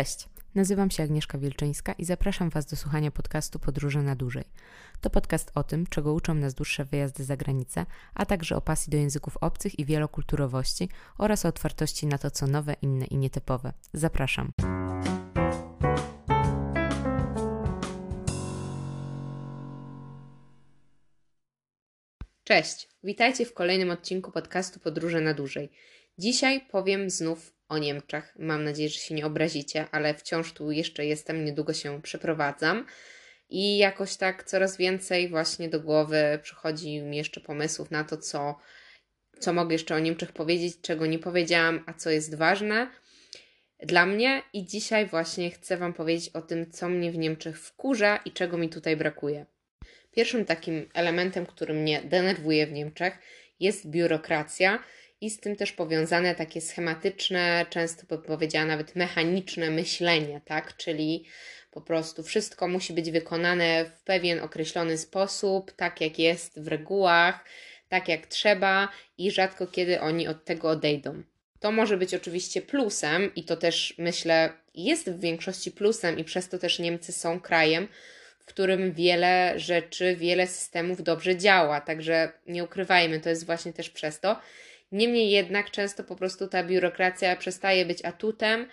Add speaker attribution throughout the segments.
Speaker 1: Cześć, nazywam się Agnieszka Wielczyńska i zapraszam Was do słuchania podcastu Podróże na dłużej. To podcast o tym, czego uczą nas dłuższe wyjazdy za granicę, a także o pasji do języków obcych i wielokulturowości oraz o otwartości na to, co nowe, inne i nietypowe. Zapraszam. Cześć, witajcie w kolejnym odcinku podcastu Podróże na dłużej. Dzisiaj powiem znów o Niemczech. Mam nadzieję, że się nie obrazicie, ale wciąż tu jeszcze jestem, niedługo się przeprowadzam. I jakoś tak coraz więcej właśnie do głowy przychodzi mi jeszcze pomysłów na to, co, co mogę jeszcze o Niemczech powiedzieć, czego nie powiedziałam, a co jest ważne dla mnie. I dzisiaj właśnie chcę Wam powiedzieć o tym, co mnie w Niemczech wkurza i czego mi tutaj brakuje. Pierwszym takim elementem, który mnie denerwuje w Niemczech, jest biurokracja i z tym też powiązane takie schematyczne, często by powiedziała nawet mechaniczne myślenie, tak? Czyli po prostu wszystko musi być wykonane w pewien określony sposób, tak jak jest w regułach, tak jak trzeba i rzadko kiedy oni od tego odejdą. To może być oczywiście plusem i to też myślę jest w większości plusem i przez to też Niemcy są krajem, w którym wiele rzeczy, wiele systemów dobrze działa. Także nie ukrywajmy, to jest właśnie też przez to. Niemniej jednak często po prostu ta biurokracja przestaje być atutem,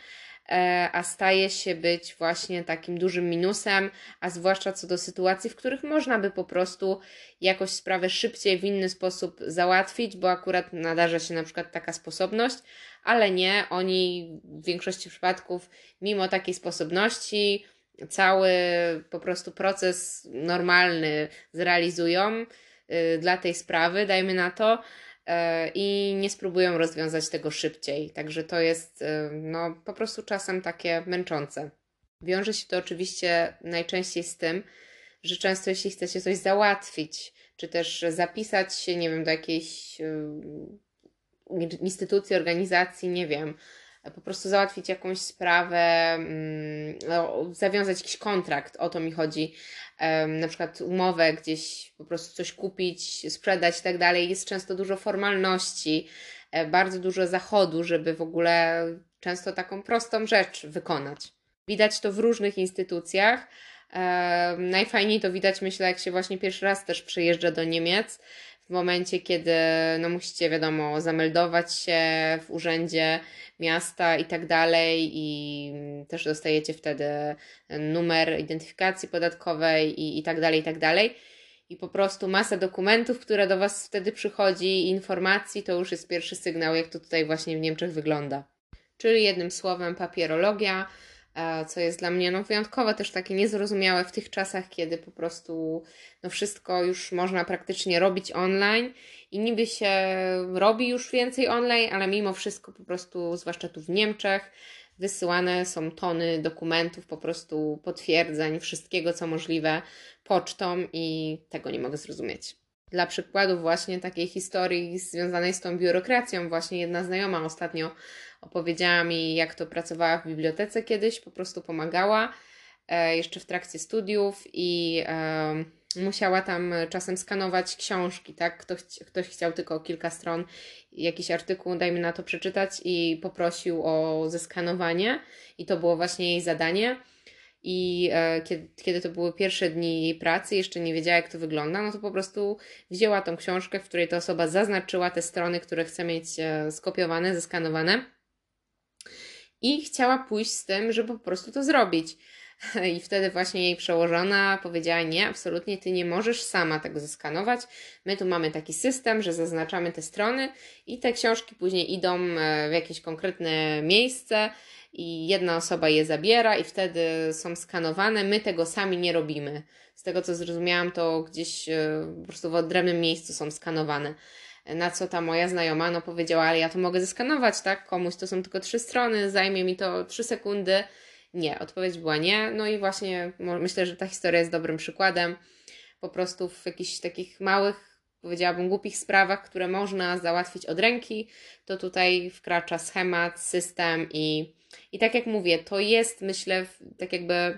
Speaker 1: e, a staje się być właśnie takim dużym minusem, a zwłaszcza co do sytuacji, w których można by po prostu jakoś sprawę szybciej, w inny sposób załatwić, bo akurat nadarza się na przykład taka sposobność, ale nie, oni w większości przypadków, mimo takiej sposobności, cały po prostu proces normalny zrealizują y, dla tej sprawy, dajmy na to, i nie spróbują rozwiązać tego szybciej. Także to jest e, no, po prostu czasem takie męczące. Wiąże się to oczywiście najczęściej z tym, że często jeśli chcecie coś załatwić, czy też zapisać się, nie wiem, do jakiejś e, instytucji, organizacji, nie wiem, po prostu załatwić jakąś sprawę, mm, no, zawiązać jakiś kontrakt, o to mi chodzi, na przykład umowę gdzieś, po prostu coś kupić, sprzedać i tak dalej. Jest często dużo formalności, e, bardzo dużo zachodu, żeby w ogóle często taką prostą rzecz wykonać. Widać to w różnych instytucjach. Najfajniej to widać, myślę, jak się właśnie pierwszy raz też przyjeżdża do Niemiec, w momencie, kiedy no, musicie, wiadomo, zameldować się w urzędzie miasta i tak dalej, i też dostajecie wtedy numer identyfikacji podatkowej i, i tak dalej, i tak dalej. I po prostu masa dokumentów, które do Was wtedy przychodzi, informacji, to już jest pierwszy sygnał, jak to tutaj właśnie w Niemczech wygląda. Czyli jednym słowem papierologia, co jest dla mnie no, wyjątkowo też takie niezrozumiałe w tych czasach, kiedy po prostu no, wszystko już można praktycznie robić online i niby się robi już więcej online, ale mimo wszystko po prostu, zwłaszcza tu w Niemczech, wysyłane są tony dokumentów, po prostu potwierdzeń, wszystkiego co możliwe pocztą i tego nie mogę zrozumieć. Dla przykładu właśnie takiej historii związanej z tą biurokracją, właśnie jedna znajoma ostatnio opowiedziała mi, jak to pracowała w bibliotece kiedyś, po prostu pomagała e, jeszcze w trakcie studiów i e, musiała tam czasem skanować książki, tak? Ktoś, ktoś chciał tylko kilka stron, jakiś artykuł, dajmy na to przeczytać i poprosił o zeskanowanie i to było właśnie jej zadanie. I e, kiedy, kiedy to były pierwsze dni jej pracy, jeszcze nie wiedziała, jak to wygląda, no to po prostu wzięła tą książkę, w której ta osoba zaznaczyła te strony, które chce mieć e, skopiowane, zeskanowane i chciała pójść z tym, żeby po prostu to zrobić. I wtedy właśnie jej przełożona powiedziała: Nie, absolutnie ty nie możesz sama tego zeskanować. My tu mamy taki system, że zaznaczamy te strony i te książki później idą e, w jakieś konkretne miejsce i jedna osoba je zabiera i wtedy są skanowane. My tego sami nie robimy. Z tego co zrozumiałam, to gdzieś e, po prostu w odrębnym miejscu są skanowane. Na co ta moja znajoma no powiedziała, ale ja to mogę zeskanować, tak? Komuś to są tylko trzy strony, zajmie mi to trzy sekundy. Nie, odpowiedź była nie. No i właśnie myślę, że ta historia jest dobrym przykładem. Po prostu w jakichś takich małych, powiedziałabym, głupich sprawach, które można załatwić od ręki, to tutaj wkracza schemat, system i, i tak jak mówię, to jest, myślę, tak jakby,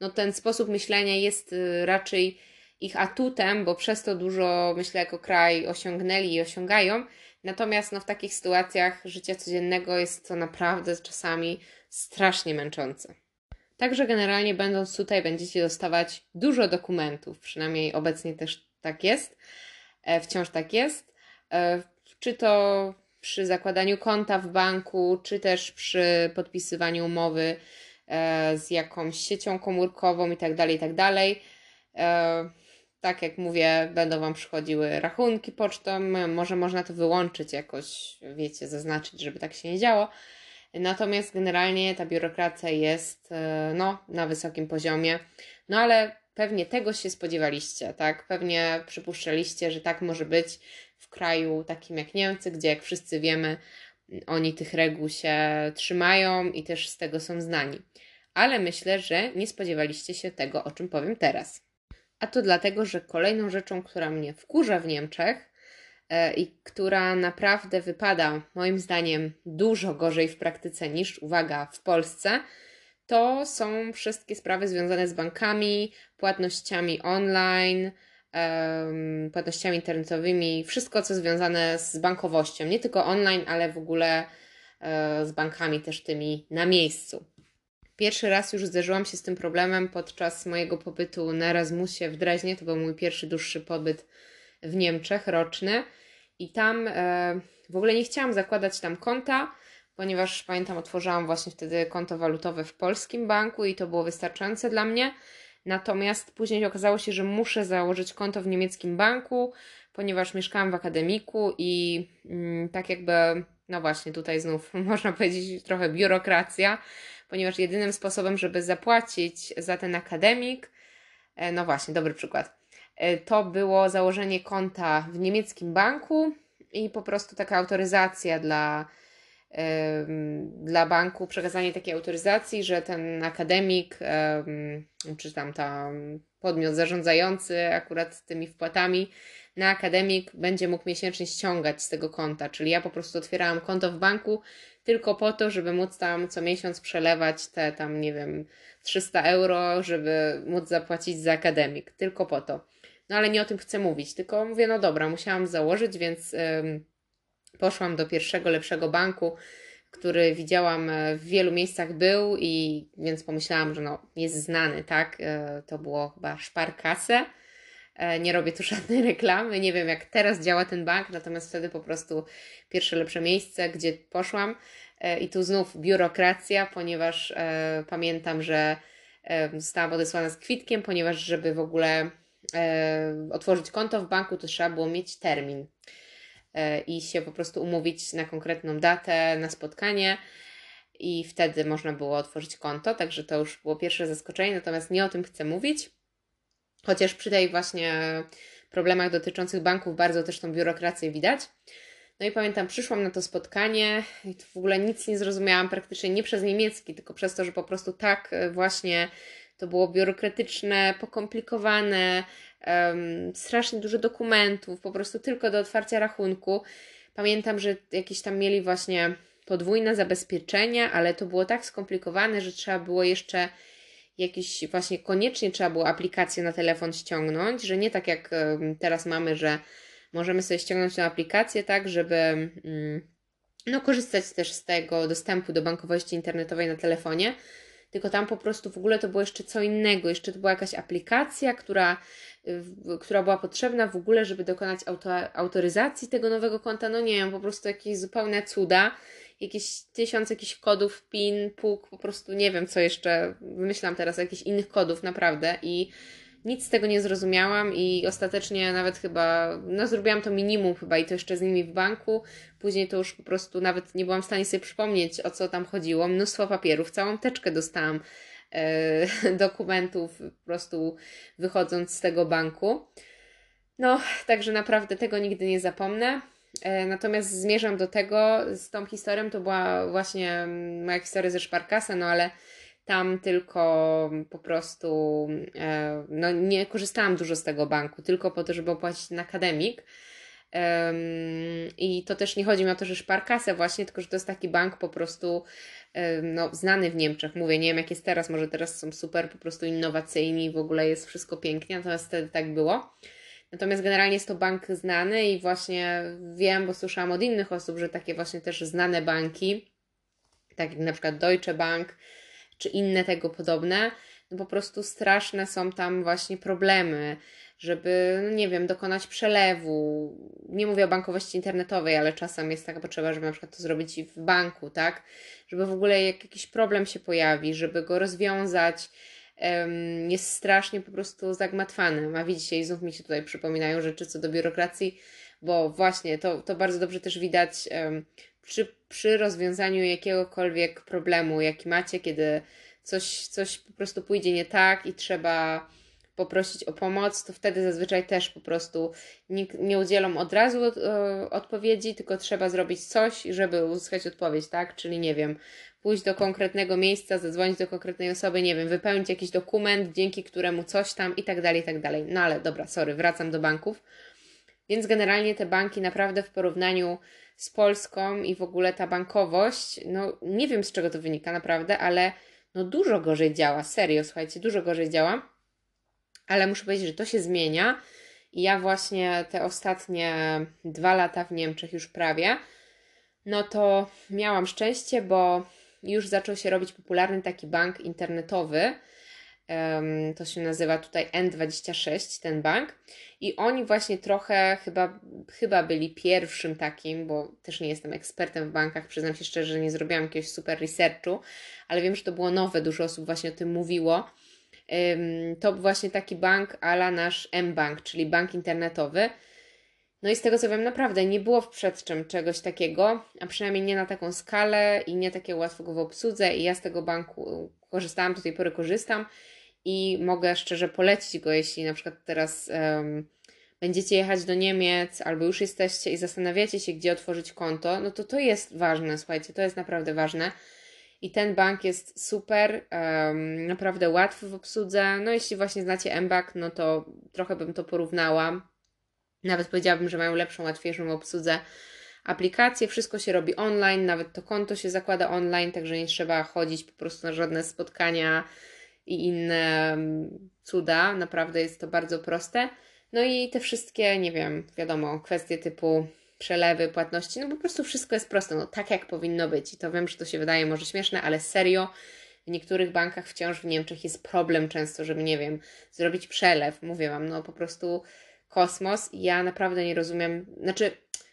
Speaker 1: no ten sposób myślenia jest y, raczej ich atutem, bo przez to dużo, myślę, jako kraj osiągnęli i osiągają. Natomiast no, w takich sytuacjach życia codziennego jest to naprawdę czasami strasznie męczące. Także generalnie będąc tutaj będziecie dostawać dużo dokumentów, przynajmniej obecnie też tak jest, e, wciąż tak jest. E, czy to przy zakładaniu konta w banku, czy też przy podpisywaniu umowy e, z jakąś siecią komórkową itd., tak itd. Tak, e, tak jak mówię, będą Wam przychodziły rachunki pocztą, może można to wyłączyć jakoś, wiecie, zaznaczyć, żeby tak się nie działo. Natomiast generalnie ta biurokracja jest e, no, na wysokim poziomie. No ale pewnie tego się spodziewaliście, tak? Pewnie przypuszczaliście, że tak może być w kraju takim jak Niemcy, gdzie jak wszyscy wiemy, oni tych reguł się trzymają i też z tego są znani. Ale myślę, że nie spodziewaliście się tego, o czym powiem teraz. A to dlatego, że kolejną rzeczą, która mnie wkurza w Niemczech e, i która naprawdę wypada moim zdaniem dużo gorzej w praktyce niż, uwaga, w Polsce, to są wszystkie sprawy związane z bankami, płatnościami online, płatnościami internetowymi, wszystko co związane z bankowością, nie tylko online, ale w ogóle e, z bankami też tymi na miejscu. Pierwszy raz już zderzyłam się z tym problemem podczas mojego pobytu na Erasmusie w Dreźnie. To był mój pierwszy dłuższy pobyt w Niemczech, roczny. I tam e, w ogóle nie chciałam zakładać tam konta, ponieważ pamiętam, otworzyłam właśnie wtedy konto walutowe w polskim banku i to było wystarczające dla mnie. Natomiast później okazało się, że muszę założyć konto w niemieckim banku, ponieważ mieszkałam w akademiku i mm, tak jakby, no właśnie, tutaj znów można powiedzieć trochę biurokracja, ponieważ jedynym sposobem, żeby zapłacić za ten akademik, e, no właśnie, dobry przykład, e, to było założenie konta w niemieckim banku i po prostu taka autoryzacja dla dla banku przekazanie takiej autoryzacji, że ten akademik, czy tam tam podmiot zarządzający akurat tymi wpłatami na akademik będzie mógł miesięcznie ściągać z tego konta. Czyli ja po prostu otwierałam konto w banku tylko po to, żeby móc tam co miesiąc przelewać te tam, nie wiem, 300 euro, żeby móc zapłacić za akademik. Tylko po to. No ale nie o tym chcę mówić, tylko mówię, no dobra, musiałam założyć, więc. Yy, Poszłam do pierwszego lepszego banku, który widziałam e, w wielu miejscach był i więc pomyślałam, że no, jest znany, tak? E, to było chyba Sparkasse. E, nie robię tu żadnej reklamy, nie wiem jak teraz działa ten bank, natomiast wtedy po prostu pierwsze lepsze miejsce, gdzie poszłam i tu znów biurokracja, ponieważ pamiętam, że zostałam odesłana z kwitkiem, ponieważ żeby w ogóle otworzyć konto w banku, to trzeba było mieć termin. E, i się po prostu umówić na konkretną datę, na spotkanie i wtedy można było otworzyć konto, także to już było pierwsze zaskoczenie, natomiast nie o tym chcę mówić, chociaż przy tej właśnie problemach dotyczących banków bardzo też tą biurokrację widać. No i pamiętam, przyszłam na to spotkanie i w ogóle nic nie zrozumiałam, praktycznie nie przez niemiecki, tylko przez to, że po prostu tak właśnie to było biurokratyczne, pokomplikowane, um, strasznie dużo dokumentów, po prostu tylko do otwarcia rachunku. Pamiętam, że jakieś tam mieli właśnie podwójne zabezpieczenia, ale to było tak skomplikowane, że trzeba było jeszcze jakieś właśnie koniecznie trzeba było aplikację na telefon ściągnąć, że nie tak jak teraz mamy, że możemy sobie ściągnąć tę aplikację tak, żeby mm, no, korzystać też z tego dostępu do bankowości internetowej na telefonie, tylko tam po prostu w ogóle to było jeszcze co innego, jeszcze to była jakaś aplikacja, która która była potrzebna w ogóle, żeby dokonać auto, autoryzacji tego nowego konta. No nie wiem, po prostu jakieś zupełne cuda, jakieś tysiąc jakichś kodów, PIN, PUK, po prostu nie wiem, co jeszcze, wymyślam teraz jakichś innych kodów, naprawdę. I nic z tego nie zrozumiałam i ostatecznie nawet chyba, no zrobiłam to minimum chyba i to jeszcze z nimi w banku. Później to już po prostu nawet nie byłam w stanie sobie przypomnieć, o co tam chodziło. Mnóstwo papierów, całą teczkę dostałam E, dokumentów po prostu wychodząc z tego banku. No, także naprawdę tego nigdy nie zapomnę. E, natomiast zmierzam do tego, z tą historią to była właśnie moja historia ze Szparkasa, no ale tam tylko po prostu e, no, nie korzystałam dużo z tego banku, tylko po to, żeby opłacić na akademik. I to też nie chodzi mi o to, że Szparkasę właśnie, tylko że to jest taki bank po prostu no, znany w Niemczech. Mówię, nie wiem jak jest teraz, może teraz są super po prostu innowacyjni, w ogóle jest wszystko pięknie, natomiast wtedy tak było. Natomiast generalnie jest to bank znany i właśnie wiem, bo słyszałam od innych osób, że takie właśnie też znane banki tak jak na przykład Deutsche Bank czy inne tego podobne, no po prostu straszne są tam właśnie problemy, żeby, no nie wiem, dokonać przelewu. Nie mówię o bankowości internetowej, ale czasem jest taka potrzeba, żeby na przykład to zrobić w banku, tak? Żeby w ogóle jak jakiś problem się pojawi, żeby go rozwiązać, jest strasznie po prostu zagmatwany. A widzicie, i znów mi się tutaj przypominają rzeczy co do biurokracji, bo właśnie to, to bardzo dobrze też widać przy, przy rozwiązaniu jakiegokolwiek problemu, jaki macie, kiedy coś, coś po prostu pójdzie nie tak i trzeba poprosić o pomoc, to wtedy zazwyczaj też po prostu nikt nie udzielą od razu e, odpowiedzi, tylko trzeba zrobić coś, żeby uzyskać odpowiedź, tak? Czyli nie wiem, pójść do konkretnego miejsca, zadzwonić do konkretnej osoby, nie wiem, wypełnić jakiś dokument, dzięki któremu coś tam i tak dalej, i tak dalej. No ale dobra, sorry, wracam do banków. Więc generalnie te banki naprawdę w porównaniu z Polską i w ogóle ta bankowość, no nie wiem z czego to wynika naprawdę, ale no dużo gorzej działa, serio, słuchajcie, dużo gorzej działa, ale muszę powiedzieć, że to się zmienia. I ja właśnie te ostatnie dwa lata w Niemczech już prawie, no to miałam szczęście, bo już zaczął się robić popularny taki bank internetowy, to się nazywa tutaj N26, ten bank i oni właśnie trochę chyba, chyba byli pierwszym takim, bo też nie jestem ekspertem w bankach, przyznam się szczerze, że nie zrobiłam jakiegoś super researchu, ale wiem, że to było nowe, dużo osób właśnie o tym mówiło. To właśnie taki bank ala nasz M-Bank, czyli bank internetowy. No i z tego co wiem, naprawdę nie było w przedczym czegoś takiego, a przynajmniej nie na taką skalę i nie takie łatwo w obsłudze i ja z tego banku korzystałam, do tej pory korzystam i mogę szczerze polecić go, jeśli na przykład teraz um, będziecie jechać do Niemiec albo już jesteście i zastanawiacie się, gdzie otworzyć konto, no to to jest ważne, słuchajcie, to jest naprawdę ważne. I ten bank jest super, um, naprawdę łatwy w obsłudze. No jeśli właśnie znacie mBank, no to trochę bym to porównała. Nawet powiedziałabym, że mają lepszą, łatwiejszą obsłudze aplikację, wszystko się robi online, nawet to konto się zakłada online, także nie trzeba chodzić po prostu na żadne spotkania i inne cuda. Naprawdę jest to bardzo proste. No i te wszystkie, nie wiem, wiadomo, kwestie typu przelewy, płatności, no po prostu wszystko jest proste, no tak jak powinno być. I to wiem, że to się wydaje może śmieszne, ale serio, w niektórych bankach wciąż w Niemczech jest problem często, żeby, nie wiem, zrobić przelew. Mówię Wam, no po prostu kosmos. Ja naprawdę nie rozumiem, znaczy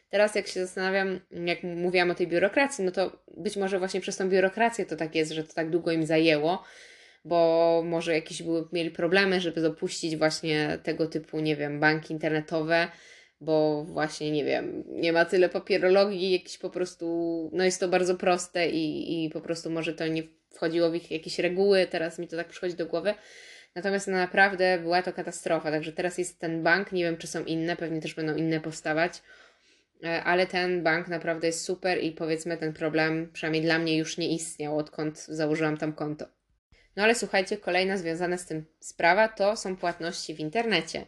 Speaker 1: teraz jak się zastanawiam, jak mówiłam o tej biurokracji, no to być może właśnie przez tą biurokrację to tak jest, że to tak długo im zajęło, bo może jakieś były, mieli problemy, żeby dopuścić właśnie tego typu, nie wiem, banki internetowe, bo właśnie, nie wiem, nie ma tyle papierologii, jakieś po prostu, no jest to bardzo proste i, i po prostu może to nie wchodziło w ich jakieś reguły, teraz mi to tak przychodzi do głowy. Natomiast no naprawdę była to katastrofa, także teraz jest ten bank, nie wiem czy są inne, pewnie też będą inne powstawać, e, ale ten bank naprawdę jest super i powiedzmy ten problem, przynajmniej dla mnie już nie istniał, odkąd założyłam tam konto. No ale słuchajcie, kolejna związana z tym sprawa to są płatności w internecie.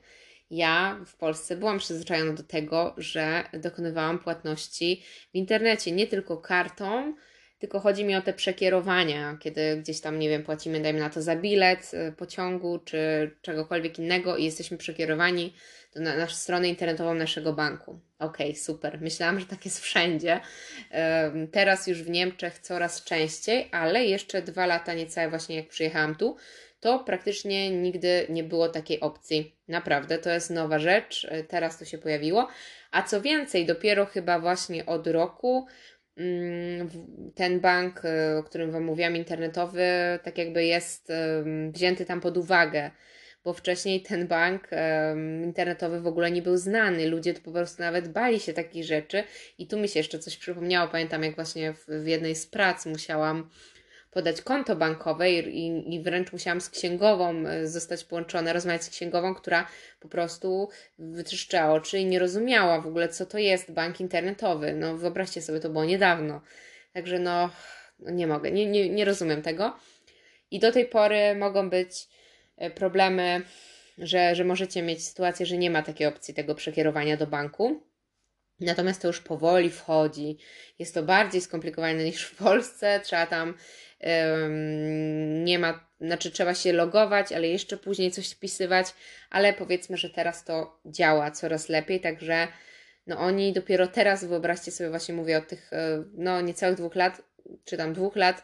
Speaker 1: Ja w Polsce byłam przyzwyczajona do tego, że dokonywałam płatności w internecie, nie tylko kartą, tylko chodzi mi o te przekierowania, kiedy gdzieś tam, nie wiem, płacimy, dajmy na to za bilet y, pociągu czy czegokolwiek innego i jesteśmy przekierowani na, na stronę internetową naszego banku. Okej, okay, super. Myślałam, że tak jest wszędzie. Teraz już w Niemczech coraz częściej, ale jeszcze dwa lata niecałe właśnie jak przyjechałam tu, to praktycznie nigdy nie było takiej opcji. Naprawdę, to jest nowa rzecz, y, teraz to się pojawiło. A co więcej, dopiero chyba właśnie od roku mm, ten bank, y, o którym Wam mówiłam, internetowy, tak jakby jest wzięty tam pod uwagę bo wcześniej ten bank um, internetowy w ogóle nie był znany. Ludzie to po prostu nawet bali się takich rzeczy. I tu mi się jeszcze coś przypomniało. Pamiętam, jak właśnie w, w jednej z prac musiałam podać konto bankowe i, i wręcz musiałam z księgową e, zostać połączona, rozmawiać z księgową, która po prostu wyczyszczała oczy i nie rozumiała w ogóle, co to jest bank internetowy. No wyobraźcie sobie, to było niedawno. Także no, no nie mogę, nie, nie, nie rozumiem tego. I do tej pory mogą być problemy, że, że możecie mieć sytuację, że nie ma takiej opcji tego przekierowania do banku. Natomiast to już powoli wchodzi. Jest to bardziej skomplikowane niż w Polsce. Trzeba tam nie ma, znaczy trzeba się logować, ale jeszcze później coś wpisywać, ale powiedzmy, że teraz to działa coraz lepiej, także no oni dopiero teraz, wyobraźcie sobie, właśnie mówię o tych e, no niecałych dwóch lat, czy tam dwóch lat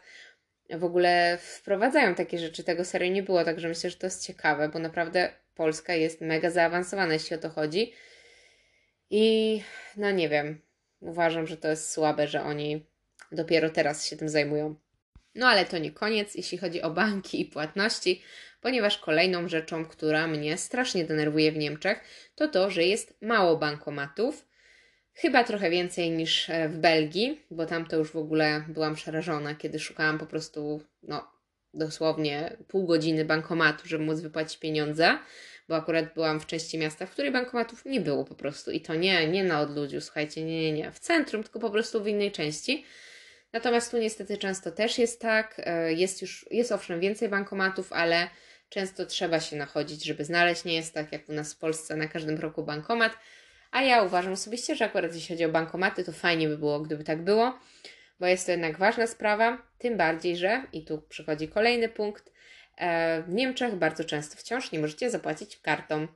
Speaker 1: w ogóle wprowadzają takie rzeczy. Tego serii nie było, także myślę, że to jest ciekawe, bo naprawdę Polska jest mega zaawansowana, jeśli o to chodzi. I no nie wiem, uważam, że to jest słabe, że oni dopiero teraz się tym zajmują. No ale to nie koniec, jeśli chodzi o banki i płatności, ponieważ kolejną rzeczą, która mnie strasznie denerwuje w Niemczech, to to, że jest mało bankomatów. Chyba trochę więcej niż e, w Belgii, bo tam to już w ogóle byłam przerażona, kiedy szukałam po prostu, no, dosłownie pół godziny bankomatu, żeby móc wypłacić pieniądze, bo akurat byłam w części miasta, w której bankomatów nie było po prostu. I to nie, nie na odludziu, słuchajcie, nie, nie, nie, w centrum, tylko po prostu w innej części. Natomiast tu niestety często też jest tak, e, jest już, jest owszem więcej bankomatów, ale często trzeba się nachodzić, żeby znaleźć. Nie jest tak jak u nas w Polsce na każdym roku bankomat. A ja uważam osobiście, że akurat jeśli chodzi o bankomaty, to fajnie by było, gdyby tak było, bo jest to jednak ważna sprawa. Tym bardziej, że, i tu przychodzi kolejny punkt, e, w Niemczech bardzo często wciąż nie możecie zapłacić kartą.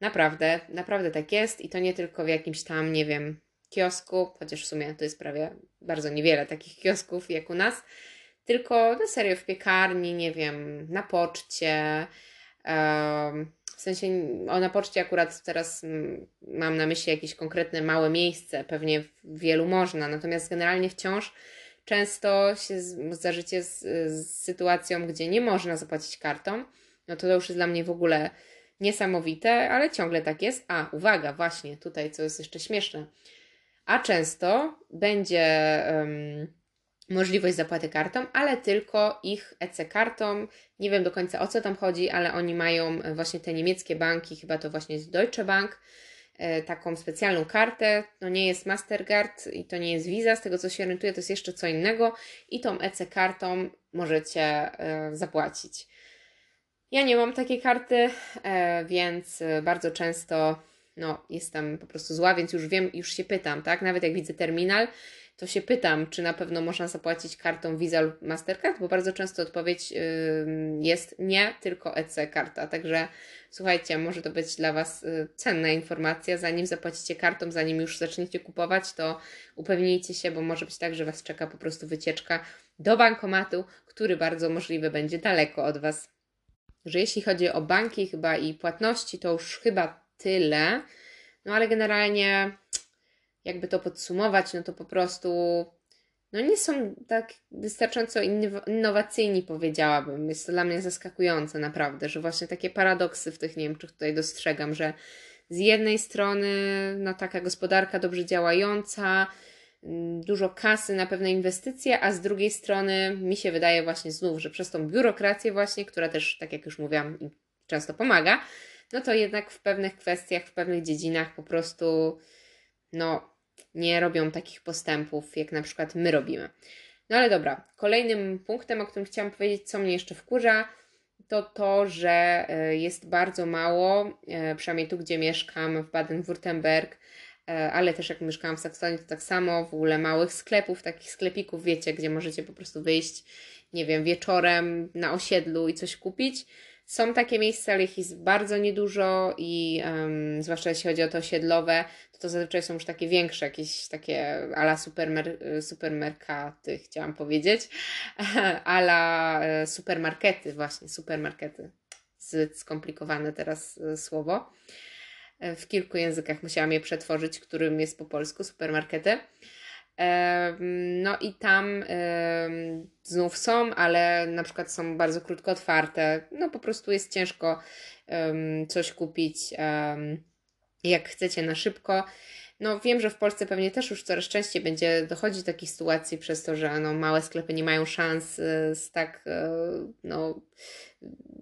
Speaker 1: Naprawdę, naprawdę tak jest i to nie tylko w jakimś tam, nie wiem, kiosku, chociaż w sumie to jest prawie bardzo niewiele takich kiosków jak u nas, tylko na serio w piekarni, nie wiem, na poczcie. W sensie o na poczcie akurat teraz mam na myśli jakieś konkretne małe miejsce, pewnie wielu można, natomiast generalnie wciąż często się zdarzycie z, z sytuacją, gdzie nie można zapłacić kartą, no to to już jest dla mnie w ogóle niesamowite, ale ciągle tak jest. A, uwaga, właśnie tutaj, co jest jeszcze śmieszne. A często będzie um, możliwość zapłaty kartą, ale tylko ich EC-kartą. Nie wiem do końca o co tam chodzi, ale oni mają właśnie te niemieckie banki, chyba to właśnie jest Deutsche Bank, e, taką specjalną kartę. To nie jest Mastercard i to nie jest Visa, z tego co się orientuję, to jest jeszcze co innego i tą EC-kartą możecie e, zapłacić. Ja nie mam takiej karty, e, więc bardzo często no, jestem po prostu zła, więc już wiem, już się pytam, tak? Nawet jak widzę terminal, to się pytam, czy na pewno można zapłacić kartą Visa lub Mastercard, bo bardzo często odpowiedź jest nie, tylko EC karta. Także słuchajcie, może to być dla Was yy, cenna informacja. Zanim zapłacicie kartą, zanim już zaczniecie kupować, to upewnijcie się, bo może być tak, że Was czeka po prostu wycieczka do bankomatu, który bardzo możliwe będzie daleko od Was. Że jeśli chodzi o banki chyba i płatności, to już chyba tyle. No ale generalnie, jakby to podsumować, no to po prostu no nie są tak wystarczająco innowacyjni, powiedziałabym. Jest to dla mnie zaskakujące naprawdę, że właśnie takie paradoksy w tych Niemczech tutaj dostrzegam, że z jednej strony no taka gospodarka dobrze działająca, mm, dużo kasy na pewne inwestycje, a z drugiej strony mi się wydaje właśnie znów, że przez tą biurokrację właśnie, która też, tak jak już mówiłam, często pomaga, no to jednak w pewnych kwestiach, w pewnych dziedzinach po prostu no, nie robią takich postępów, jak na przykład my robimy. No ale dobra, kolejnym punktem, o którym chciałam powiedzieć, co mnie jeszcze wkurza, to to, że e, jest bardzo mało, e, przynajmniej tu, gdzie mieszkam, w Baden-Württemberg, e, ale też jak mieszkałam w Saksonii, to tak samo, w ogóle małych sklepów, takich sklepików, wiecie, gdzie możecie po prostu wyjść, nie wiem, wieczorem na osiedlu i coś kupić. Są takie miejsca, ale ich jest bardzo niedużo i um, zwłaszcza jeśli chodzi o to osiedlowe, to to zazwyczaj są już takie większe, jakieś takie ala supermer, supermerkaty, chciałam powiedzieć, ala e, supermarkety, właśnie, supermarkety. Zbyt skomplikowane teraz e, słowo. E, w kilku językach musiałam je przetworzyć, którym jest po polsku supermarkety. No i tam znów są, ale na przykład są bardzo krótko otwarte. No po prostu jest ciężko coś kupić jak chcecie na szybko. No wiem, że w Polsce pewnie też już coraz częściej będzie dochodzić do takich sytuacji przez to, że no, małe sklepy nie mają szans y, z tak y, no,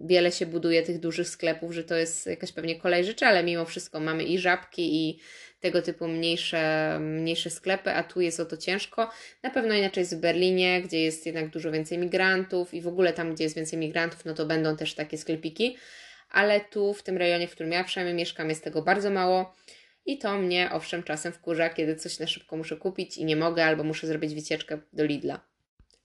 Speaker 1: wiele się buduje tych dużych sklepów, że to jest jakaś pewnie kolej rzeczy, ale mimo wszystko mamy i żabki i tego typu mniejsze, mniejsze sklepy, a tu jest o to ciężko. Na pewno inaczej jest w Berlinie, gdzie jest jednak dużo więcej migrantów i w ogóle tam, gdzie jest więcej migrantów, no to będą też takie sklepiki, ale tu w tym rejonie, w którym ja przynajmniej mieszkam, jest tego bardzo mało. I to mnie owszem czasem wkurza, kiedy coś na szybko muszę kupić i nie mogę, albo muszę zrobić wycieczkę do Lidla.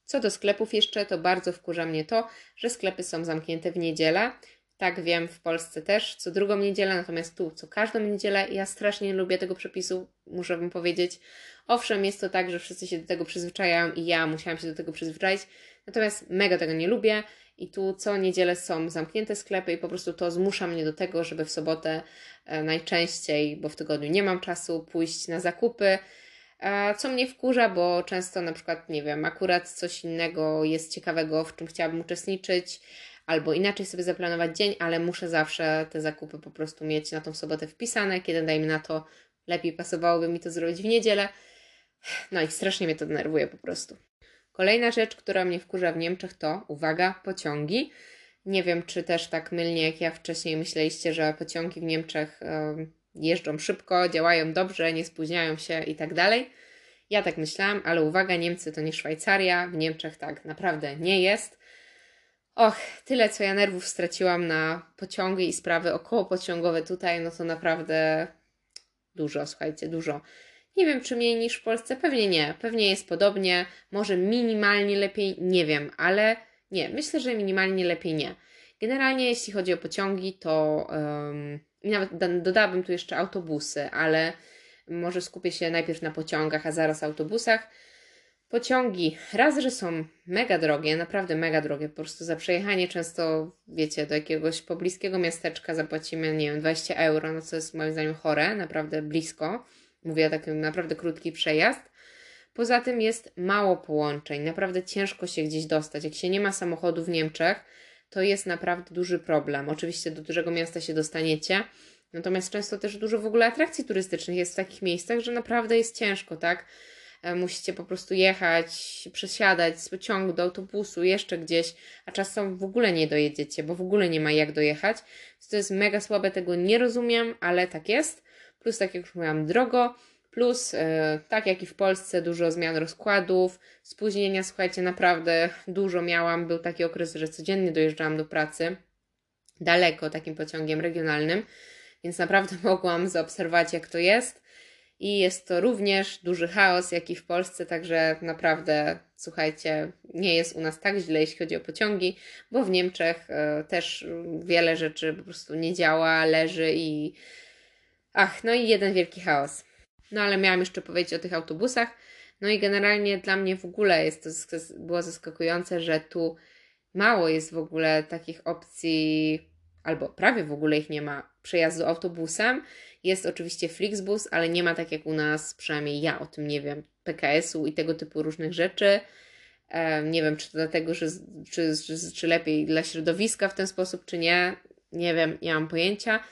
Speaker 1: Co do sklepów jeszcze, to bardzo wkurza mnie to, że sklepy są zamknięte w niedzielę Tak wiem, w Polsce też co drugą niedzielę, natomiast tu co każdą niedzielę. Ja strasznie nie lubię tego przepisu, muszę Wam powiedzieć. Owszem, jest to tak, że wszyscy się do tego przyzwyczajają i ja musiałam się do tego przyzwyczaić, natomiast mega tego nie lubię i tu co niedzielę są zamknięte sklepy i po prostu to zmusza mnie do tego, żeby w sobotę e, najczęściej, bo w tygodniu nie mam czasu, pójść na zakupy. E, co mnie wkurza, bo często na przykład, nie wiem, akurat coś innego jest ciekawego, w czym chciałabym uczestniczyć, albo inaczej sobie zaplanować dzień, ale muszę zawsze te zakupy po prostu mieć na tą sobotę wpisane, kiedy dajmy na to, lepiej pasowałoby mi to zrobić w niedzielę. No i strasznie mnie to denerwuje po prostu. Kolejna rzecz, która mnie wkurza w Niemczech to, uwaga, pociągi. Nie wiem, czy też tak mylnie jak ja wcześniej myśleliście, że pociągi w Niemczech jeżdżą szybko, działają dobrze, nie spóźniają się i tak dalej. Ja tak myślałam, ale uwaga, Niemcy to nie Szwajcaria, w Niemczech tak naprawdę nie jest. Och, tyle co ja nerwów straciłam na pociągi i sprawy okołopociągowe tutaj, no to naprawdę dużo, słuchajcie, dużo. Nie wiem, czy mniej niż w Polsce, pewnie nie, pewnie jest podobnie, może minimalnie lepiej, nie wiem, ale nie, myślę, że minimalnie lepiej nie. Generalnie jeśli chodzi o pociągi, to um, nawet dodałabym tu jeszcze autobusy, ale może skupię się najpierw na pociągach, a zaraz autobusach. Pociągi, raz, że są mega drogie, naprawdę mega drogie, po prostu za przejechanie często, wiecie, do jakiegoś pobliskiego miasteczka zapłacimy, nie wiem, 20 euro, no co jest moim zdaniem chore, naprawdę blisko. Mówię o takim naprawdę krótki przejazd. Poza tym jest mało połączeń, naprawdę ciężko się gdzieś dostać. Jak się nie ma samochodu w Niemczech, to jest naprawdę duży problem. Oczywiście do dużego miasta się dostaniecie, natomiast często też dużo w ogóle atrakcji turystycznych jest w takich miejscach, że naprawdę jest ciężko, tak? E, musicie po prostu jechać, przesiadać z pociągu do autobusu, jeszcze gdzieś, a czasem w ogóle nie dojedziecie, bo w ogóle nie ma jak dojechać. To jest mega słabe, tego nie rozumiem, ale tak jest. Plus, tak jak już mówiłam, drogo. Plus, yy, tak jak i w Polsce, dużo zmian rozkładów, spóźnienia, słuchajcie, naprawdę dużo miałam. Był taki okres, że codziennie dojeżdżałam do pracy daleko takim pociągiem regionalnym, więc naprawdę mogłam zaobserwować, jak to jest i jest to również duży chaos, jak i w Polsce, także naprawdę, słuchajcie, nie jest u nas tak źle, jeśli chodzi o pociągi, bo w Niemczech e, też wiele rzeczy po prostu nie działa, leży i ach, no i jeden wielki chaos. No ale miałam jeszcze powiedzieć o tych autobusach. No i generalnie dla mnie w ogóle jest to było zaskakujące, że tu mało jest w ogóle takich opcji, albo prawie w ogóle ich nie ma, przejazdu autobusem. Jest oczywiście Flixbus, ale nie ma tak jak u nas, przynajmniej ja o tym nie wiem, PKS-u i tego typu różnych rzeczy. nie wiem, czy to dlatego, że, czy, czy, czy lepiej dla środowiska w ten sposób, czy nie. Nie wiem, nie mam pojęcia.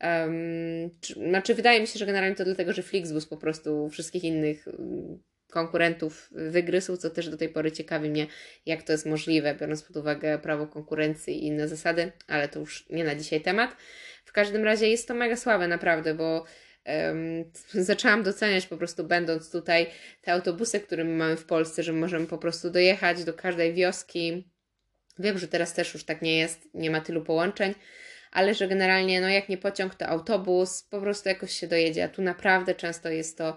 Speaker 1: Um, czy, znaczy, wydaje mi się, że generalnie to dlatego, że Flixbus po prostu wszystkich innych mm, konkurentów wygryzł, co też do tej pory ciekawi mnie, jak to jest możliwe, biorąc pod uwagę prawo konkurencji i inne zasady, ale to już nie na dzisiaj temat. W każdym razie jest to mega słabe, naprawdę, bo zaczęłam doceniać po prostu, będąc tutaj, te autobusy, które my mamy w Polsce, że możemy po prostu dojechać do każdej wioski. Wiem, że teraz też już tak nie jest, nie ma tylu połączeń, ale że generalnie, no jak nie pociąg, to autobus, po prostu jakoś się dojedzie, a tu naprawdę często jest to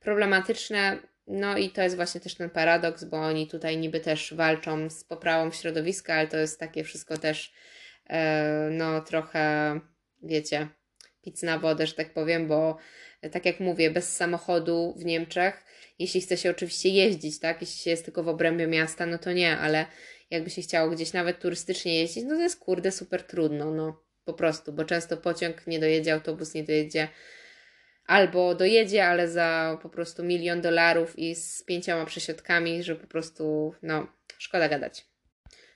Speaker 1: problematyczne. No i to jest właśnie też ten paradoks, bo oni tutaj niby też walczą z poprawą środowiska, ale to jest takie wszystko też, e, no trochę wiecie, pic na wodę, że tak powiem, bo tak jak mówię, bez samochodu w Niemczech, jeśli chce się oczywiście jeździć, tak, jeśli się jest tylko w obrębie miasta, no to nie, ale jakby się chciało gdzieś nawet turystycznie jeździć, no to jest kurde super trudno, no po prostu, bo często pociąg nie dojedzie, autobus nie dojedzie, albo dojedzie, ale za po prostu milion dolarów i z pięcioma przesiadkami, że po prostu, no, szkoda gadać.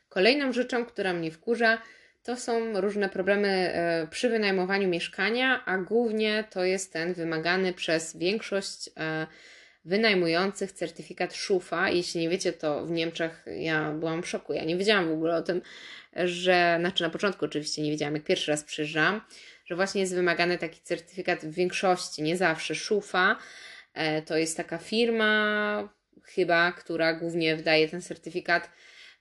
Speaker 1: Kolejną rzeczą, która mnie wkurza, to są różne problemy e, przy wynajmowaniu mieszkania, a głównie to jest ten wymagany przez większość e, wynajmujących certyfikat szufa. Jeśli nie wiecie, to w Niemczech ja byłam w szoku. Ja nie wiedziałam w ogóle o tym, że, znaczy na początku oczywiście nie wiedziałam, jak pierwszy raz przyjeżdżam, że właśnie jest wymagany taki certyfikat w większości, nie zawsze. Szufa e, to jest taka firma chyba, która głównie wydaje ten certyfikat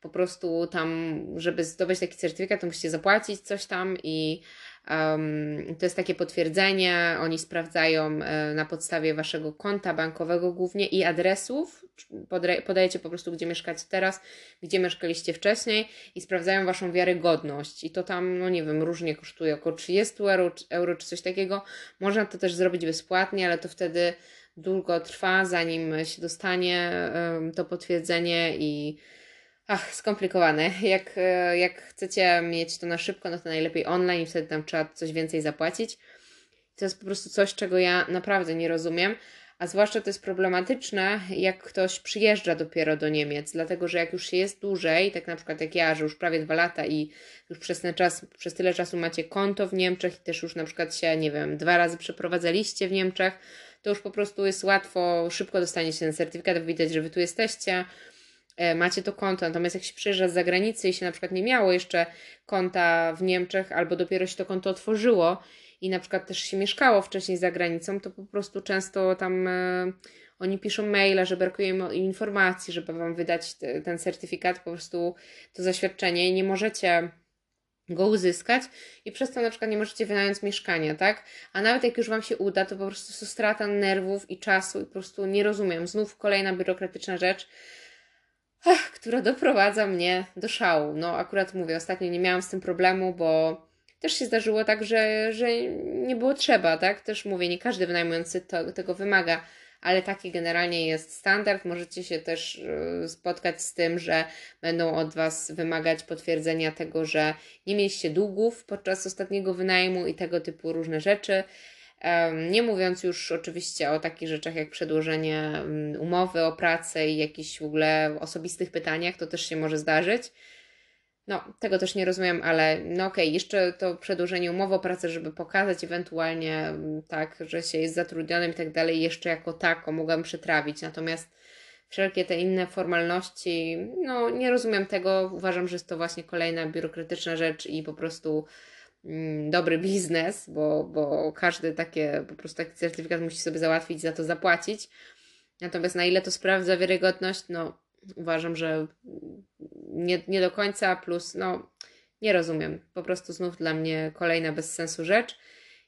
Speaker 1: po prostu tam, żeby zdobyć taki certyfikat, to musicie zapłacić coś tam i um, to jest takie potwierdzenie. Oni sprawdzają e, na podstawie waszego konta bankowego głównie i adresów podajecie po prostu, gdzie mieszkacie teraz, gdzie mieszkaliście wcześniej i sprawdzają Waszą wiarygodność. I to tam, no nie wiem, różnie kosztuje, około 30 euro, euro czy coś takiego. Można to też zrobić bezpłatnie, ale to wtedy długo trwa, zanim się dostanie to potwierdzenie i ach, skomplikowane. Jak, e, jak chcecie mieć to na szybko, no to najlepiej online i wtedy tam trzeba coś więcej zapłacić. To jest po prostu coś, czego ja naprawdę nie rozumiem. A zwłaszcza to jest problematyczne, jak ktoś przyjeżdża dopiero do Niemiec, dlatego że jak już się jest dłużej, tak na przykład jak ja, że już prawie dwa lata i już przez ten czas, przez tyle czasu macie konto w Niemczech i też już na przykład się, nie wiem, dwa razy przeprowadzaliście w Niemczech, to już po prostu jest łatwo, szybko dostaniecie ten certyfikat, widać, że wy tu jesteście, macie to konto. Natomiast jak się przyjeżdża z zagranicy i się na przykład nie miało jeszcze konta w Niemczech, albo dopiero się to konto otworzyło i na przykład też się mieszkało wcześniej za granicą, to po prostu często tam e, oni piszą maile, że brakuje im informacji, żeby wam wydać te, ten certyfikat, po prostu to zaświadczenie i nie możecie go uzyskać i przez to na przykład nie możecie wynająć mieszkania, tak? A nawet jak już Wam się uda, to po prostu strata nerwów i czasu i po prostu nie rozumiem. Znów kolejna biurokratyczna rzecz, ach, która doprowadza mnie do szału. No akurat mówię, ostatnio nie miałam z tym problemu, bo też się zdarzyło tak, że, że nie było trzeba, tak? Też mówię, nie każdy wynajmujący to, tego wymaga, ale taki generalnie jest standard. Możecie się też y, spotkać z tym, że będą od Was wymagać potwierdzenia tego, że nie mieliście długów podczas ostatniego wynajmu i tego typu różne rzeczy. Nie mówiąc już oczywiście o takich rzeczach jak przedłożenie mm, umowy o pracę i jakichś w ogóle osobistych pytaniach, to też się może zdarzyć. No, tego też nie rozumiem, ale no okej, okay, jeszcze to przedłużenie umowy o pracę, żeby pokazać ewentualnie mm, tak, że się jest zatrudnionym i tak dalej, jeszcze jako tako mogłam przetrawić. Natomiast wszelkie te inne formalności, no nie rozumiem tego. Uważam, że jest to właśnie kolejna biurokratyczna rzecz i po prostu dobry biznes, bo, bo każdy takie, po prostu taki certyfikat musi sobie załatwić, za to zapłacić. Natomiast na ile to sprawdza wiarygodność, no uważam, że nie, nie do końca, plus no nie rozumiem. Po prostu znów dla mnie kolejna bez sensu rzecz.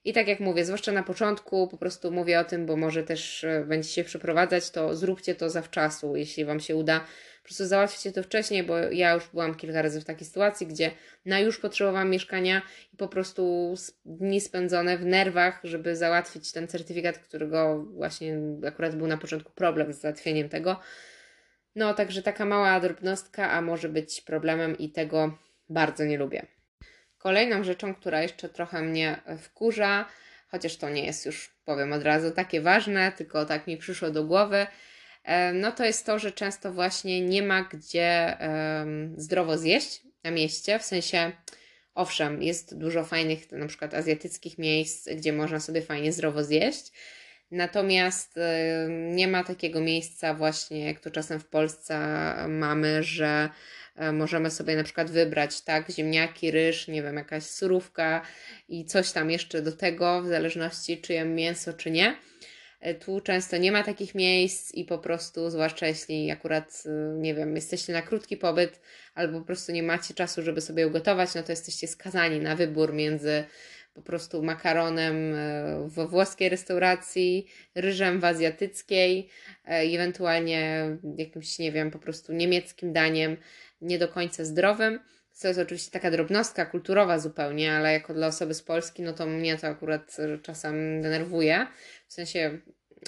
Speaker 1: I tak jak mówię, zwłaszcza na początku, po prostu mówię o tym, bo może też e, będziecie przeprowadzać, to zróbcie to zawczasu, jeśli Wam się uda. Prostu załatwcie to wcześniej, bo ja już byłam kilka razy w takiej sytuacji, gdzie na już potrzebowałam mieszkania i po prostu dni spędzone w nerwach, żeby załatwić ten certyfikat, którego właśnie akurat był na początku problem z załatwieniem tego. No, także taka mała drobnostka, a może być problemem i tego bardzo nie lubię. Kolejną rzeczą, która jeszcze trochę mnie wkurza, chociaż to nie jest już, powiem od razu, takie ważne, tylko tak mi przyszło do głowy, no to jest to, że często właśnie nie ma gdzie zdrowo zjeść na mieście, w sensie owszem, jest dużo fajnych na przykład azjatyckich miejsc, gdzie można sobie fajnie zdrowo zjeść, Natomiast nie ma takiego miejsca właśnie, jak to czasem w Polsce mamy, że e, możemy sobie na przykład wybrać, tak, ziemniaki, ryż, nie wiem, jakaś surówka i coś tam jeszcze do tego, w zależności czy jem mięso, czy nie. E, tu często nie ma takich miejsc i po prostu, zwłaszcza jeśli akurat, y, nie wiem, jesteście na krótki pobyt albo po prostu nie macie czasu, żeby sobie ugotować, no to jesteście skazani na wybór między po prostu makaronem e, w włoskiej restauracji, ryżem w azjatyckiej, e, ewentualnie jakimś, nie wiem, po prostu niemieckim daniem, nie do końca zdrowym. To jest oczywiście taka drobnostka kulturowa zupełnie, ale jako dla osoby z Polski, no to mnie to akurat czasem denerwuje. W sensie,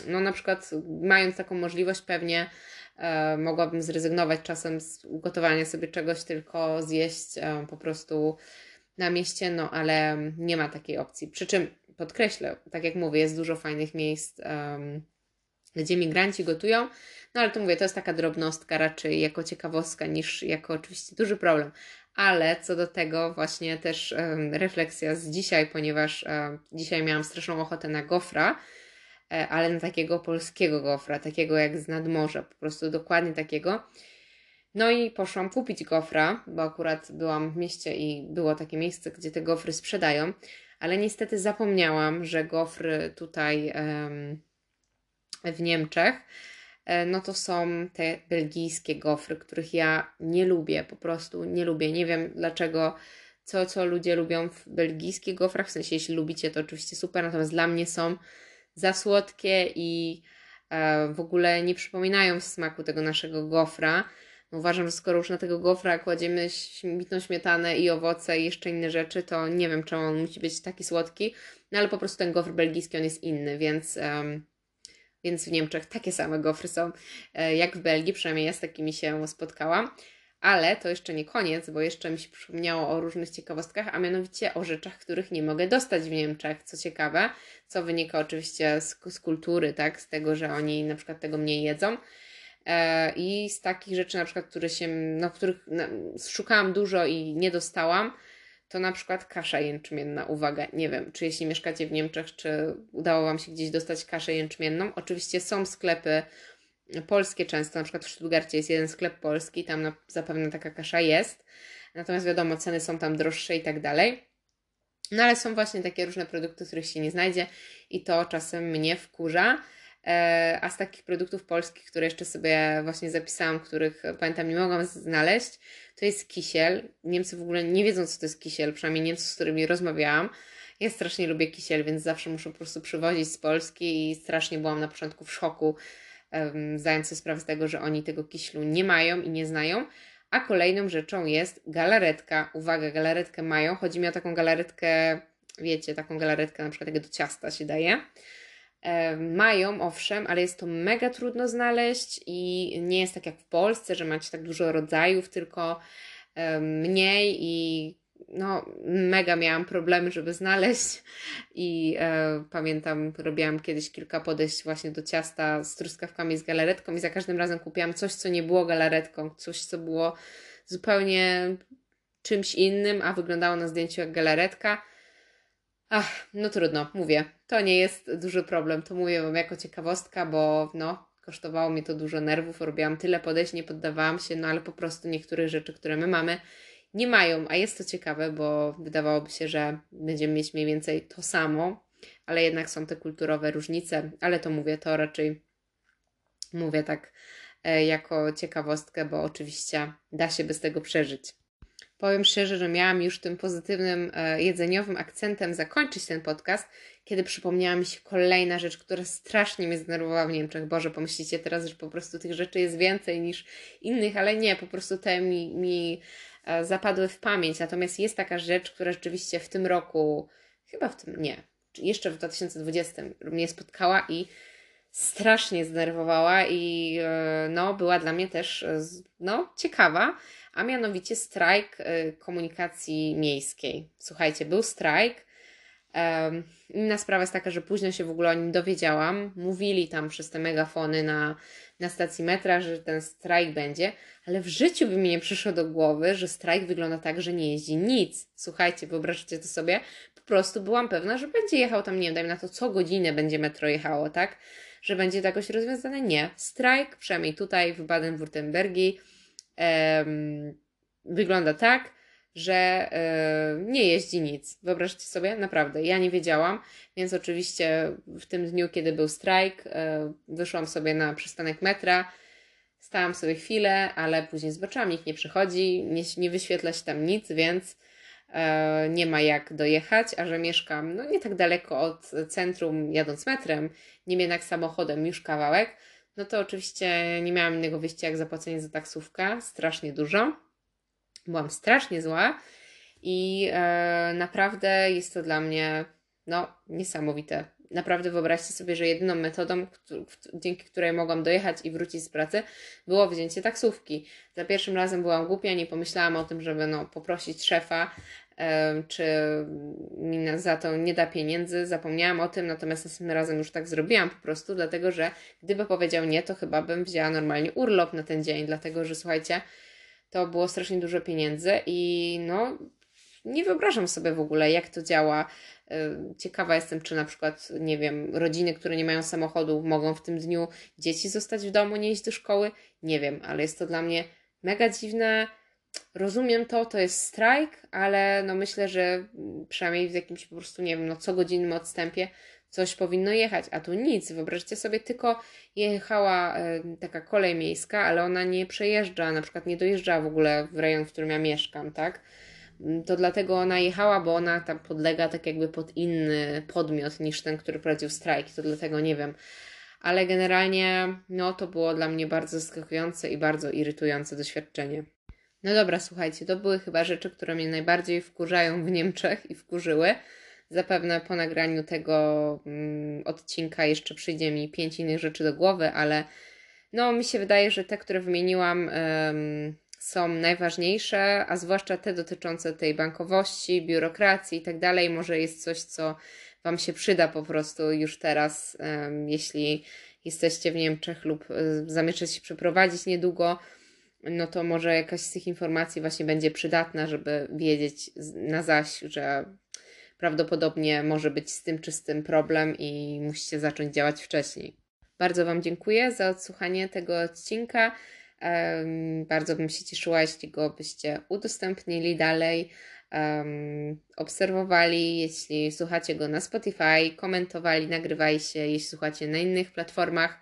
Speaker 1: no na przykład mając taką możliwość pewnie e, mogłabym zrezygnować czasem z ugotowania sobie czegoś, tylko zjeść e, po prostu na mieście, no ale nie ma takiej opcji. Przy czym podkreślę, tak jak mówię, jest dużo fajnych miejsc, gdzie migranci gotują, no ale to mówię, to jest taka drobnostka raczej jako ciekawostka niż jako oczywiście duży problem. Ale co do tego właśnie też refleksja z dzisiaj, ponieważ dzisiaj miałam straszną ochotę na gofra, e, ale na takiego polskiego gofra, takiego jak z nadmorza, po prostu dokładnie takiego. No i poszłam kupić gofra, bo akurat byłam w mieście i było takie miejsce, gdzie te gofry sprzedają, ale niestety zapomniałam, że gofry tutaj w Niemczech, no to są te belgijskie gofry, których ja nie lubię, po prostu nie lubię. Nie wiem dlaczego, co, co ludzie lubią w belgijskich gofrach, w sensie jeśli lubicie, to oczywiście super, natomiast dla mnie są za słodkie i w ogóle nie przypominają smaku tego naszego gofra. Uważam, że skoro już na tego gofra kładziemy bitną śmietanę i owoce i jeszcze inne rzeczy, to nie wiem, czemu on musi być taki słodki, no ale po prostu ten gofr belgijski, on jest inny, więc, um, więc w Niemczech takie same gofry są e, jak w Belgii, przynajmniej ja z takimi się spotkałam. Ale to jeszcze nie koniec, bo jeszcze mi się przypomniało o różnych ciekawostkach, a mianowicie o rzeczach, których nie mogę dostać w Niemczech, co ciekawe, co wynika oczywiście z, z kultury, tak, z tego, że oni na przykład tego mniej jedzą. E, I z takich rzeczy, na przykład, które się, no, których no, szukałam dużo i nie dostałam, to na przykład kasza jęczmienna. Uwaga, nie wiem, czy jeśli mieszkacie w Niemczech, czy udało Wam się gdzieś dostać kaszę jęczmienną. Oczywiście są sklepy polskie często, na przykład w Stuttgarcie jest jeden sklep polski, tam na, zapewne taka kasza jest. Natomiast wiadomo, ceny są tam droższe i tak dalej. No ale są właśnie takie różne produkty, których się nie znajdzie i to czasem mnie wkurza. E, a z takich produktów polskich, które jeszcze sobie właśnie zapisałam, których pamiętam nie mogłam znaleźć, to jest kisiel. Niemcy w ogóle nie wiedzą, co to jest kisiel, przynajmniej Niemcy, z którymi rozmawiałam. Ja strasznie lubię kisiel, więc zawsze muszę po prostu przywozić z Polski i strasznie byłam na początku w szoku, um, zdając sobie sprawę z tego, że oni tego kiślu nie mają i nie znają. A kolejną rzeczą jest galaretka. Uwaga, galaretkę mają. Chodzi mi o taką galaretkę, wiecie, taką galaretkę na przykład jak do ciasta się daje. Mają, owszem, ale jest to mega trudno znaleźć i nie jest tak jak w Polsce, że macie tak dużo rodzajów, tylko mniej i no, mega miałam problemy, żeby znaleźć. I e, pamiętam, robiłam kiedyś kilka podejść właśnie do ciasta z truskawkami z galaretką i za każdym razem kupiłam coś, co nie było galaretką, coś, co było zupełnie czymś innym, a wyglądało na zdjęciu jak galaretka Ach, no trudno, mówię. To nie jest duży problem. To mówię Wam jako ciekawostka, bo no, kosztowało mi to dużo nerwów. Robiłam tyle podejść, nie poddawałam się, no ale po prostu niektórych rzeczy, które my mamy, nie mają. A jest to ciekawe, bo wydawałoby się, że będziemy mieć mniej więcej to samo, ale jednak są te kulturowe różnice. Ale to mówię, to raczej mówię tak e, jako ciekawostkę, bo oczywiście da się bez tego przeżyć. Powiem szczerze, że miałam już tym pozytywnym e, jedzeniowym akcentem zakończyć ten podcast, kiedy przypomniała mi się kolejna rzecz, która strasznie mnie zdenerwowała w Niemczech. Boże, pomyślicie teraz, że po prostu tych rzeczy jest więcej niż innych, ale nie, po prostu te mi, mi e, zapadły w pamięć. Natomiast jest taka rzecz, która rzeczywiście w tym roku, chyba w tym, nie, jeszcze w 2020 mnie spotkała i strasznie zdenerwowała i e, no, była dla mnie też no, ciekawa a mianowicie strajk y, komunikacji miejskiej. Słuchajcie, był strajk. Inna sprawa jest taka, że późno się w ogóle o nim dowiedziałam. Mówili tam przez te megafony na, na stacji metra, że ten strajk będzie, ale w życiu by mi nie przyszło do głowy, że strajk wygląda tak, że nie jeździ nic. Słuchajcie, wyobraźcie to sobie. Po prostu byłam pewna, że będzie jechał tam, nie wiem, dajmy na to co godzinę będzie metro jechało, tak? Że będzie to jakoś rozwiązane. Nie. Strajk, przynajmniej tutaj w Baden-Württembergii, wygląda tak, że nie jeździ nic. Wyobraźcie sobie, naprawdę, ja nie wiedziałam, więc oczywiście w tym dniu, kiedy był strajk, e, wyszłam sobie na przystanek metra, stałam sobie chwilę, ale później zobaczyłam, nikt nie przychodzi, nie, nie wyświetla się tam nic, więc e, nie ma jak dojechać, a że mieszkam no nie tak daleko od centrum jadąc metrem, nim jednak samochodem już kawałek, no to oczywiście nie miałam innego wyjścia jak zapłacenie za taksówkę, strasznie dużo. Byłam strasznie zła i e, naprawdę jest to dla mnie no, niesamowite. Naprawdę wyobraźcie sobie, że jedyną metodą, dzięki której mogłam dojechać i wrócić z pracy, było wzięcie taksówki. Za pierwszym razem byłam głupia, nie pomyślałam o tym, żeby no, poprosić szefa, czy mi za to nie da pieniędzy. Zapomniałam o tym, natomiast następnym razem już tak zrobiłam po prostu, dlatego że gdyby powiedział nie, to chyba bym wzięła normalnie urlop na ten dzień, dlatego że słuchajcie, to było strasznie dużo pieniędzy i no nie wyobrażam sobie w ogóle, jak to działa. Ciekawa jestem, czy na przykład, nie wiem, rodziny, które nie mają samochodu, mogą w tym dniu dzieci zostać w domu, nie iść do szkoły. Nie wiem, ale jest to dla mnie mega dziwne rozumiem to, to jest strajk, ale no myślę, że przynajmniej w jakimś po prostu, nie wiem, no co godzinnym odstępie coś powinno jechać, a tu nic. Wyobraźcie sobie, tylko jechała e, taka kolej miejska, ale ona nie przejeżdża, na przykład nie dojeżdża w ogóle w rejon, w którym ja mieszkam, tak? Mm, to dlatego ona jechała, bo ona tam podlega tak jakby pod inny podmiot niż ten, który prowadził strajk. To dlatego nie wiem. ale generalnie no to było dla mnie bardzo zaskakujące i bardzo irytujące doświadczenie. No dobra, słuchajcie, to były chyba rzeczy, które mnie najbardziej wkurzają w Niemczech i wkurzyły. Zapewne po nagraniu tego mm, odcinka jeszcze przyjdzie mi pięć innych rzeczy do głowy, ale no mi się wydaje, że te, które wymieniłam, ym, są najważniejsze, a zwłaszcza te dotyczące tej bankowości, biurokracji i tak dalej. Może jest coś, co Wam się przyda po prostu już teraz, ym, jeśli jesteście w Niemczech lub y, zamierzacie się przeprowadzić niedługo no to może jakaś z tych informacji właśnie będzie przydatna, żeby wiedzieć na zaś, że prawdopodobnie może być z tym czy z tym problem i musicie zacząć działać wcześniej. Bardzo Wam dziękuję za odsłuchanie tego odcinka. Bardzo bym się cieszyła, jeśli go byście udostępnili dalej, obserwowali, jeśli słuchacie go na Spotify, komentowali, nagrywali się, jeśli słuchacie na innych platformach.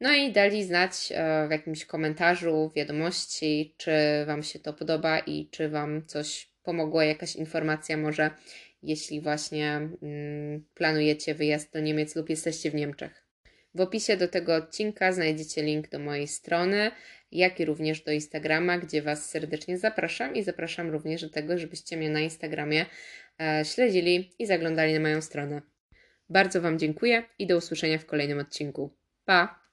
Speaker 1: No i dali znać e, w jakimś komentarzu, wiadomości, czy Wam się to podoba i czy Wam coś pomogło, jakaś informacja może, jeśli właśnie mm, planujecie wyjazd do Niemiec lub jesteście w Niemczech. W opisie do tego odcinka znajdziecie link do mojej strony, jak i również do Instagrama, gdzie Was serdecznie zapraszam i zapraszam również do tego, żebyście mnie na Instagramie e, śledzili i zaglądali na moją stronę. Bardzo Wam dziękuję i do usłyszenia w kolejnym odcinku. Pa!